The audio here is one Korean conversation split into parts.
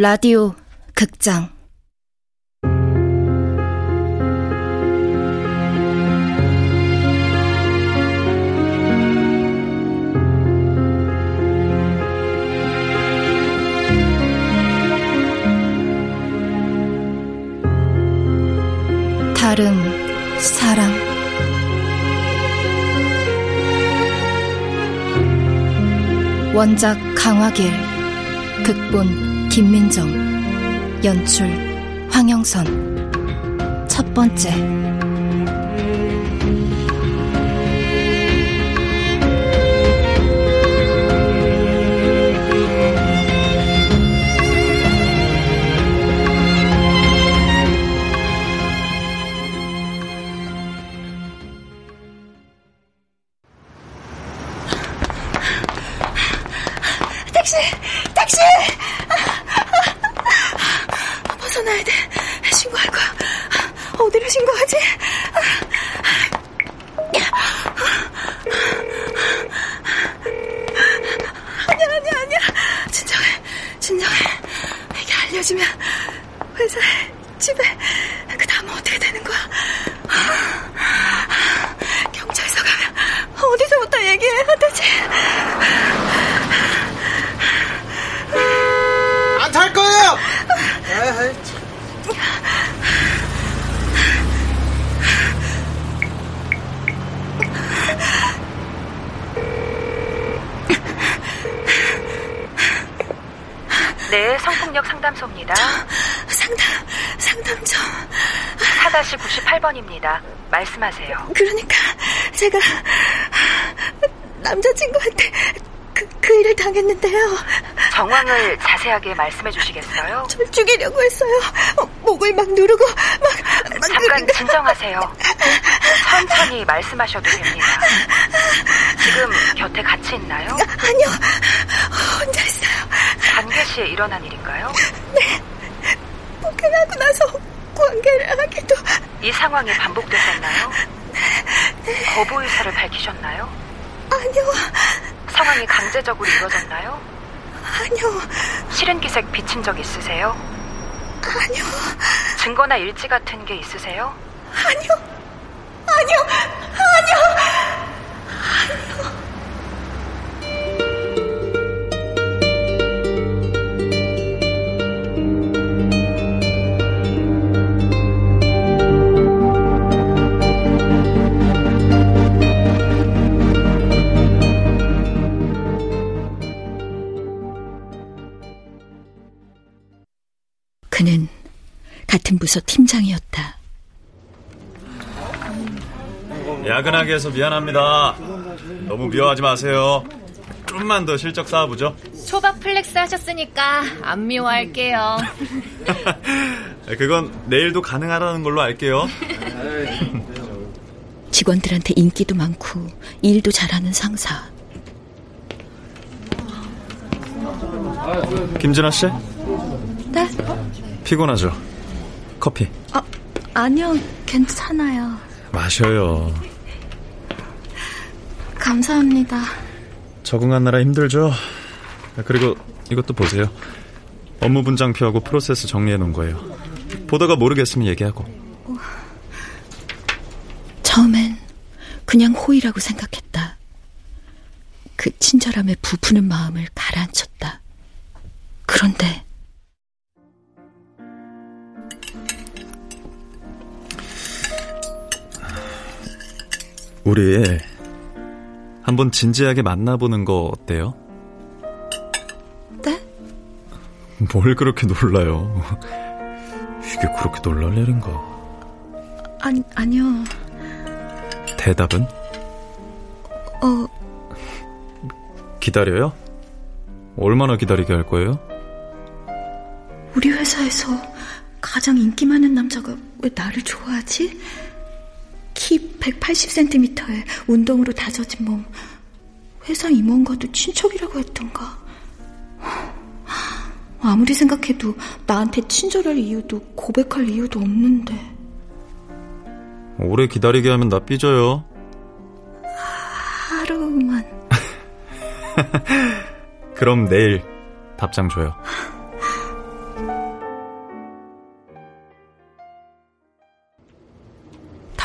라디오 극장. 다름 사랑 원작 강화길. 극본 김민정 연출 황영선. 첫 번째 어디로 신고하지? 아니야, 아니야, 아니야. 진정해, 진정해. 이게 알려지면 회사에, 집에, 그 다음은 어떻게 되는 거야? 경찰서 가면 어디서부터 얘기해야 되지? 안 탈 거예요! 에이, 참. 네, 성폭력 상담소입니다. 상담, 상담점. 4-98번입니다. 말씀하세요. 그러니까 제가 남자친구한테 그, 그 일을 당했는데요. 정황을 자세하게 말씀해 주시겠어요? 절 죽이려고 했어요. 어, 목을 막 누르고 막, 막 잠깐 누르니까 진정하세요. 천천히 말씀하셔도 됩니다. 지금 곁에 같이 있나요? 아니요. 관계 시에 일어난 일인가요? 폭행하고 나서 관계를 하기도 이 상황이 반복되셨나요? 거부 의사를 밝히셨나요? 아니요, 상황이 강제적으로 이루어졌나요? 아니요, 실은 기색 비친 적 있으세요? 아니요, 증거나 일지 같은 게 있으세요? 아니요, 아니요. 그는 같은 부서 팀장이었다. 야근하게 해서 미안합니다. 너무 미워하지 마세요. 좀만 더 실적 쌓아보죠. 초밥 flex 하셨으니까 안 미워할게요. 그건 내일도 가능하다는 걸로 알게요. 직원들한테 인기도 많고 일도 잘하는 상사. 김진아 씨? 네? 피곤하죠? 커피 아, 아니요, 괜찮아요. 마셔요. 감사합니다. 적응하느라 힘들죠? 그리고 이것도 보세요. 업무 분장표하고 프로세스 정리해 놓은 거예요. 보다가 모르겠으면 얘기하고. 처음엔 그냥 호의라고 생각했다. 그 친절함에 부푸는 마음을 가라앉혔다. 그런데 우리 한번 진지하게 만나보는 거 어때요? 네? 뭘 그렇게 놀라요? 이게 그렇게 놀랄 일인가? 아니, 아니요. 대답은? 어, 기다려요? 얼마나 기다리게 할 거예요? 우리 회사에서 가장 인기 많은 남자가 왜 나를 좋아하지? 키 180cm에 운동으로 다져진 몸. 회사 임원과도 친척이라고 했던가. 아무리 생각해도 나한테 친절할 이유도 고백할 이유도 없는데. 오래 기다리게 하면 나 삐져요. 하루만. 그럼 내일 답장 줘요.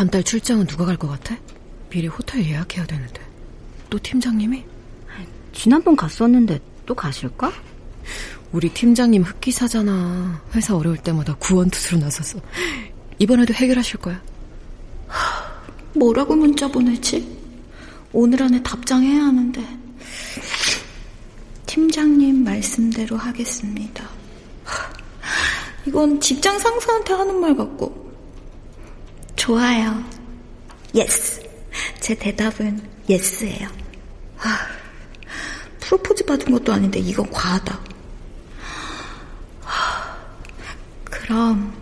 다음 달 출장은 누가 갈 것 같아? 미리 호텔 예약해야 되는데. 또 팀장님이? 지난번 갔었는데 또 가실까? 우리 팀장님 흑기사잖아. 회사 어려울 때마다 구원투수로 나서서. 이번에도 해결하실 거야. 뭐라고 문자 보내지? 오늘 안에 답장해야 하는데. 팀장님 말씀대로 하겠습니다. 이건 직장 상사한테 하는 말 같고. 좋아요. Yes. 제 대답은 yes예요. 아, 프로포즈 받은 것도 아닌데 이건 과하다. 하, 그럼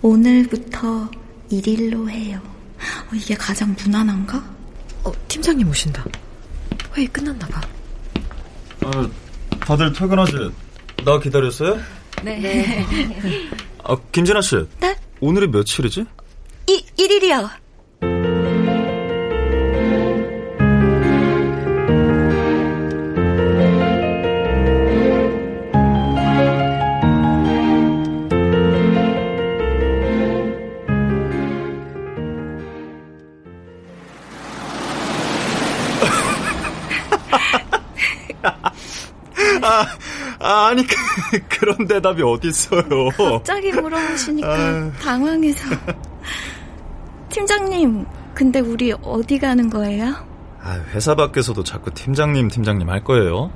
오늘부터 1일로 해요. 어, 이게 가장 무난한가? 어, 팀장님 오신다. 회의 끝났나 봐. 아, 다들 퇴근하지? 나 기다렸어요? 네. 네. 아, 김진아 씨. 네? 오늘이 며칠이지? 이, 1일이요. 아, 아, 아니, 그, 그런 대답이 어딨어요. 갑자기 물어보시니까 아... 당황해서. 팀장님, 근데 우리 어디 가는 거예요? 아, 회사 밖에서도 자꾸 팀장님, 팀장님 할 거예요.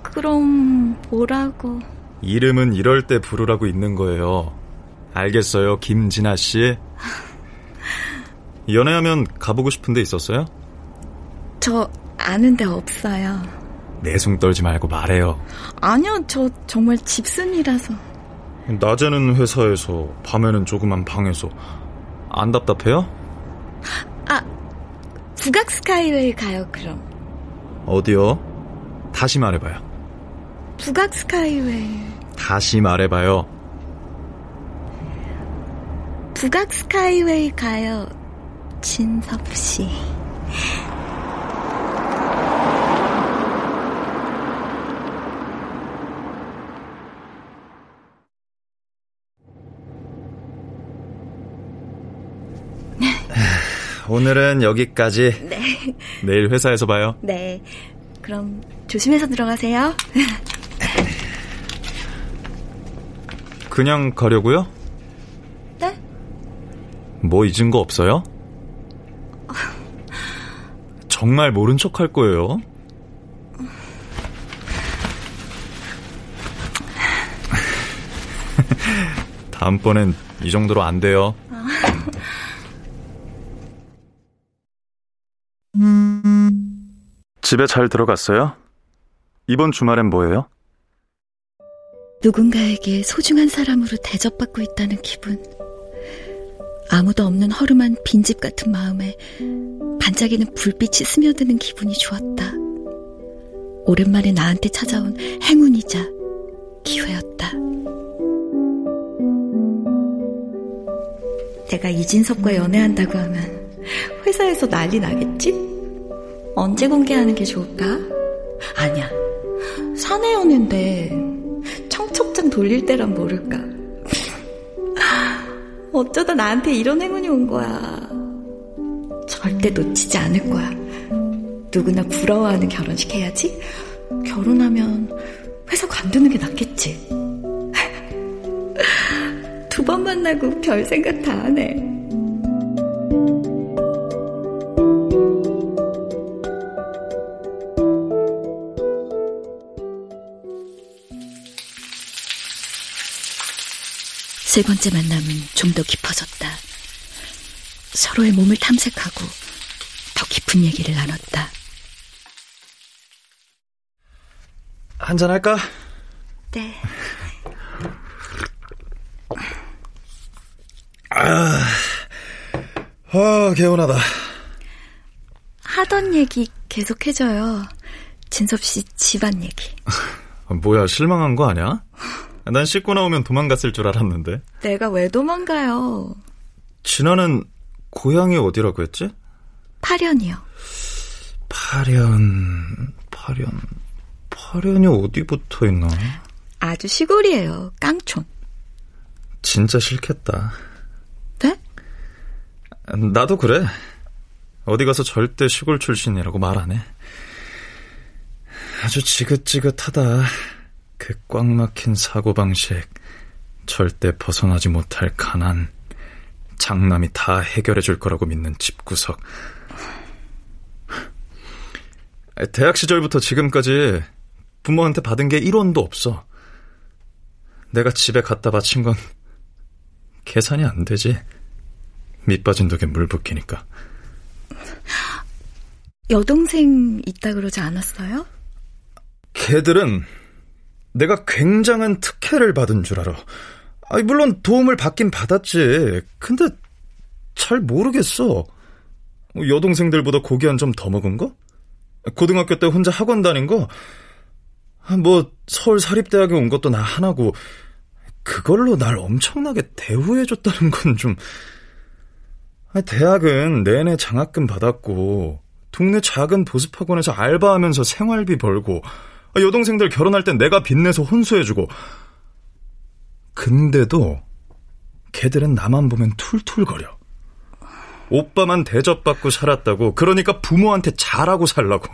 그럼 뭐라고? 이름은 이럴 때 부르라고 있는 거예요. 알겠어요, 김진아 씨. 연애하면 가보고 싶은 데 있었어요? 저 아는 데 없어요. 내숭 떨지 말고 말해요. 아니요, 저 정말 집순이라서. 낮에는 회사에서, 밤에는 조그만 방에서. 안 답답해요? 아, 북악 스카이웨이 가요, 그럼. 어디요? 다시 말해봐요. 북악 스카이웨이. 다시 말해봐요. 북악 스카이웨이 가요, 진섭 씨. 오늘은 여기까지. 네. 내일 회사에서 봐요. 네. 그럼 조심해서 들어가세요. 그냥 가려고요? 네? 뭐 잊은 거 없어요? 정말 모른 척 할 거예요. 다음번엔 이 정도로 안 돼요. 집에 잘 들어갔어요? 이번 주말엔 뭐예요? 누군가에게 소중한 사람으로 대접받고 있다는 기분. 아무도 없는 허름한 빈집 같은 마음에 반짝이는 불빛이 스며드는 기분이 좋았다. 오랜만에 나한테 찾아온 행운이자 기회였다. 내가 이진섭과 연애한다고 하면 회사에서 난리 나겠지? 언제 공개하는 게 좋을까? 아니야. 사내 연애인데 청첩장 돌릴 때란 모를까. 어쩌다 나한테 이런 행운이 온 거야. 절대 놓치지 않을 거야. 누구나 부러워하는 결혼식 해야지. 결혼하면 회사 관두는 게 낫겠지. 두 번 만나고 별 생각 다 하네. 세 번째 만남은 좀 더 깊어졌다. 서로의 몸을 탐색하고 더 깊은 얘기를 나눴다. 한잔 할까? 네. 아, 아, 개운하다. 하던 얘기 계속 해줘요. 진섭 씨 집안 얘기. 뭐야, 실망한 거 아니야? 난 씻고 나오면 도망갔을 줄 알았는데. 내가 왜 도망가요? 진아는 고향이 어디라고 했지? 파련이요. 파련, 파련, 파련이 어디 붙어 있나? 아주 시골이에요. 깡촌. 진짜 싫겠다. 네? 나도 그래. 어디 가서 절대 시골 출신이라고 말 안 해. 아주 지긋지긋하다. 그 꽉 막힌 사고방식. 절대 벗어나지 못할 가난. 장남이 다 해결해 줄 거라고 믿는 집구석. 대학 시절부터 지금까지 부모한테 받은 게 1원도 없어. 내가 집에 갖다 바친 건 계산이 안 되지. 밑 빠진 독에 물 붓기니까. 여동생 있다 그러지 않았어요? 걔들은 내가 굉장한 특혜를 받은 줄 알아. 아니, 물론 도움을 받긴 받았지. 근데 잘 모르겠어. 여동생들보다 고기 한 점 더 먹은 거? 고등학교 때 혼자 학원 다닌 거? 뭐 서울 사립대학에 온 것도 나 하나고 그걸로 날 엄청나게 대우해줬다는 건 좀... 대학은 내내 장학금 받았고 동네 작은 보습학원에서 알바하면서 생활비 벌고 여동생들 결혼할 땐 내가 빚내서 혼수해주고. 근데도 걔들은 나만 보면 툴툴거려. 오빠만 대접받고 살았다고 그러니까 부모한테 잘하고 살라고.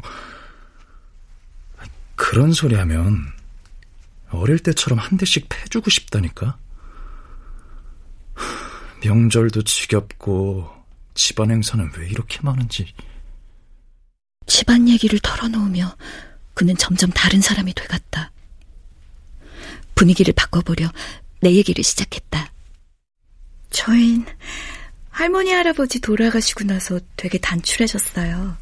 그런 소리 하면 어릴 때처럼 한 대씩 패주고 싶다니까? 명절도 지겹고 집안 행사는 왜 이렇게 많은지. 집안 얘기를 털어놓으며 그는 점점 다른 사람이 돼갔다. 분위기를 바꿔보려 내 얘기를 시작했다. 저흰 할머니 할아버지 돌아가시고 나서 되게 단출해졌어요.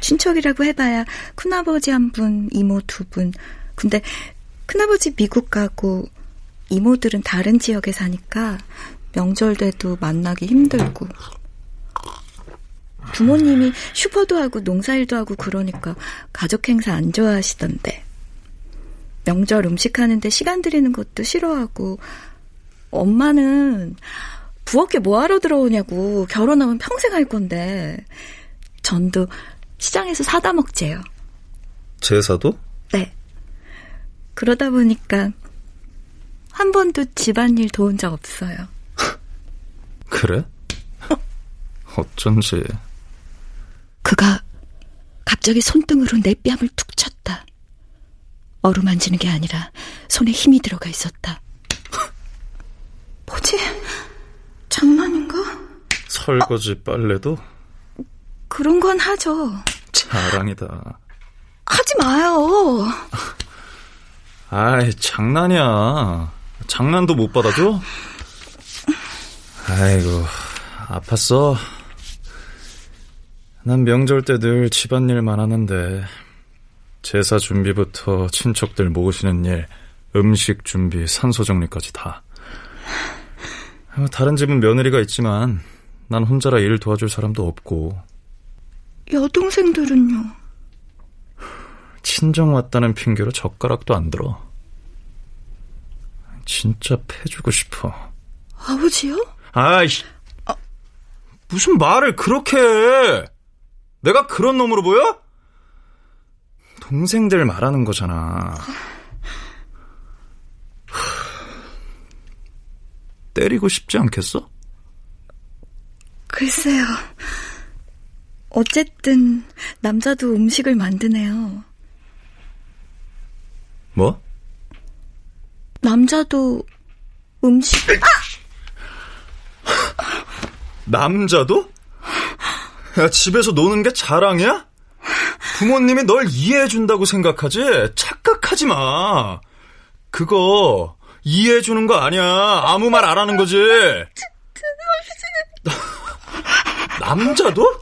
친척이라고 해봐야 큰아버지 한 분, 이모 두 분. 근데 큰아버지 미국 가고 이모들은 다른 지역에 사니까 명절 때도 만나기 힘들고 부모님이 슈퍼도 하고 농사일도 하고 그러니까 가족 행사 안 좋아하시던데. 명절 음식 하는데 시간 들이는 것도 싫어하고 엄마는 부엌에 뭐하러 들어오냐고 결혼하면 평생 할 건데 전도 시장에서 사다 먹재요. 제사도? 네. 그러다 보니까 한 번도 집안일 도운 적 없어요. 그래? 어쩐지. 그가 갑자기 손등으로 내 뺨을 툭 쳤다. 어루만지는 게 아니라 손에 힘이 들어가 있었다. 뭐지? 장난인가? 설거지 빨래도? 그런 건 하죠. 자랑이다. 하지 마요. 아이, 장난이야. 장난도 못 받아줘? 아이고, 아팠어. 난 명절 때 늘 집안일만 하는데 제사 준비부터 친척들 모시는 일, 음식 준비, 산소 정리까지 다. 다른 집은 며느리가 있지만 난 혼자라 일 도와줄 사람도 없고. 여동생들은요? 친정 왔다는 핑계로 젓가락도 안 들어. 진짜 패주고 싶어. 아버지요? 아이씨. 아, 무슨 말을 그렇게 해? 내가 그런 놈으로 보여? 동생들 말하는 거잖아. 때리고 싶지 않겠어? 글쎄요. 어쨌든 남자도 음식을 만드네요. 뭐? 남자도 음식 아! 남자도? 야, 집에서 노는 게 자랑이야? 부모님이 널 이해해준다고 생각하지? 착각하지 마. 그거 이해해주는 거 아니야. 아무 말 안 하는 거지. 남자도?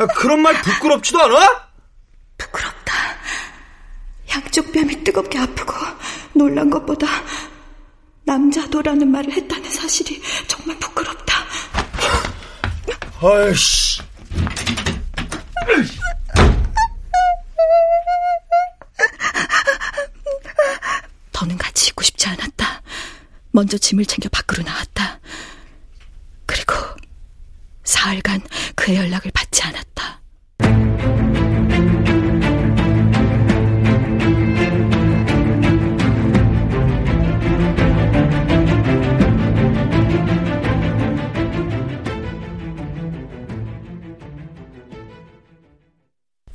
야, 그런 말 부끄럽지도 않아? 부끄럽다. 양쪽 뺨이 뜨겁게 아프고 놀란 것보다 남자도라는 말을 했다는 사실이 정말 부끄럽다. 아이씨. 더는 같이 있고 싶지 않았다. 먼저 짐을 챙겨 밖으로 나왔다. 그리고 사흘간 그의 연락을 받지 않았다.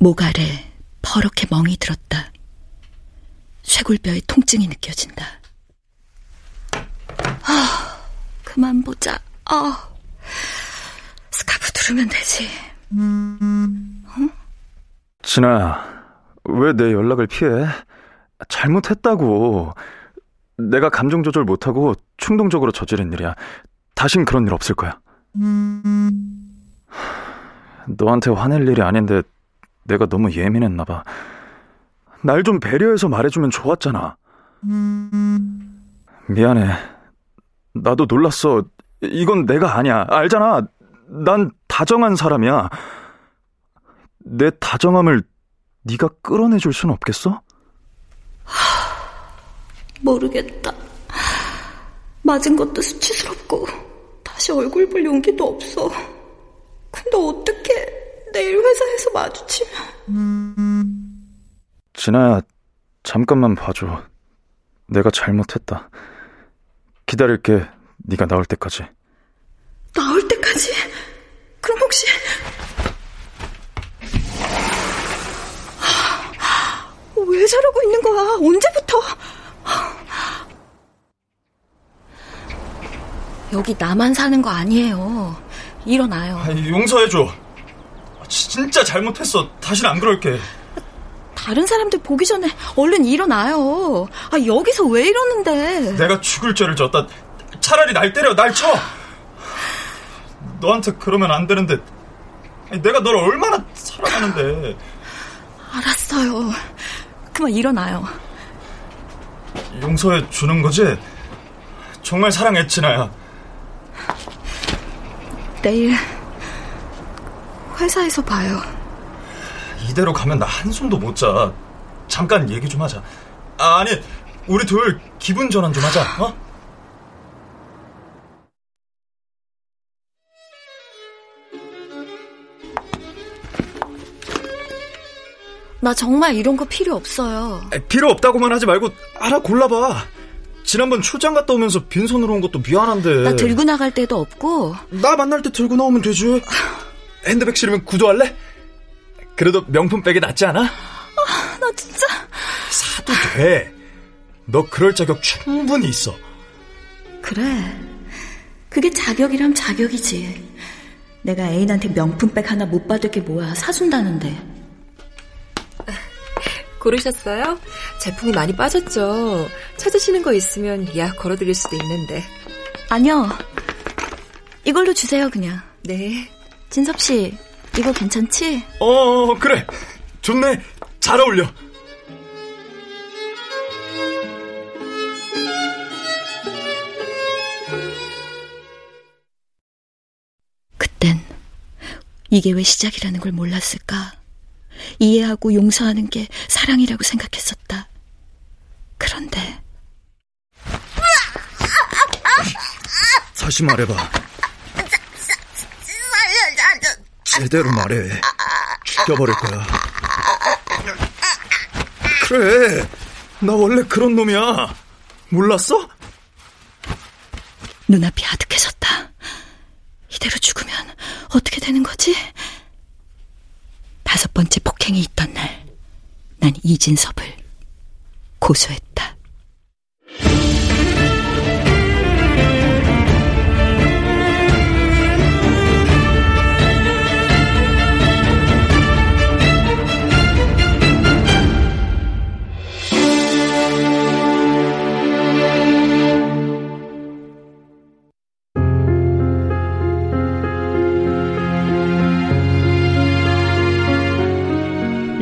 목 아래 퍼렇게 멍이 들었다. 쇄골뼈에 통증이 느껴진다. 아, 그만 보자. 아, 스카프 두르면 되지. 응? 진아야, 왜 내 연락을 피해? 잘못했다고. 내가 감정 조절 못하고 충동적으로 저지른 일이야. 다신 그런 일 없을 거야. 너한테 화낼 일이 아닌데 내가 너무 예민했나 봐. 날 좀 배려해서 말해주면 좋았잖아. 미안해. 나도 놀랐어. 이건 내가 아니야. 알잖아. 난 다정한 사람이야. 내 다정함을 네가 끌어내줄 순 없겠어? 모르겠다. 맞은 것도 수치스럽고 다시 얼굴 볼 용기도 없어. 근데 어떻게 내일 회사에서 마주치면... 진아야, 잠깐만 봐줘. 내가 잘못했다. 기다릴게. 네가 나올 때까지. 나올 때까지? 그럼 혹시 왜 저러고 있는 거야? 언제부터? 여기 나만 사는 거 아니에요. 일어나요. 아니, 용서해줘. 진짜 잘못했어. 다시는 안 그럴게. 다른 사람들 보기 전에 얼른 일어나요. 아, 여기서 왜 이러는데? 내가 죽을 죄를 졌다. 차라리 날 때려, 날 쳐. 너한테 그러면 안 되는데. 내가 널 얼마나 사랑하는데. 알았어요. 그만 일어나요. 용서해 주는 거지? 정말 사랑했지, 나야. 내일 회사에서 봐요. 이대로 가면 나 한숨도 못 자. 잠깐 얘기 좀 하자. 아, 아니, 우리 둘 기분 전환 좀 하자, 어? 나 정말 이런 거 필요 없어요. 필요 없다고만 하지 말고 알아 골라봐. 지난번 출장 갔다 오면서 빈손으로 온 것도 미안한데. 나 들고 나갈 데도 없고. 나 만날 때 들고 나오면 되지. 핸드백 싫으면 구두할래? 그래도 명품백이 낫지 않아? 아, 나 진짜. 사도 돼. 너 그럴 자격 충분히 있어. 그래. 그게 자격이람 자격이지. 내가 애인한테 명품백 하나 못 받을 게 뭐야. 사준다는데. 고르셨어요? 제품이 많이 빠졌죠. 찾으시는 거 있으면 예약 걸어드릴 수도 있는데. 아니요. 이걸로 주세요, 그냥. 네. 진섭 씨, 이거 괜찮지? 어, 그래. 좋네. 잘 어울려. 그땐 이게 왜 시작이라는 걸 몰랐을까? 이해하고 용서하는 게 사랑이라고 생각했었다. 그런데 다시 말해봐. 제대로 말해. 죽여버릴 거야. 그래. 나 원래 그런 놈이야. 몰랐어? 눈앞이 아득해졌다. 이대로 죽으면 어떻게 되는 거지? 다섯 번째 폭행이 있던 날, 난 이진섭을 고소했다.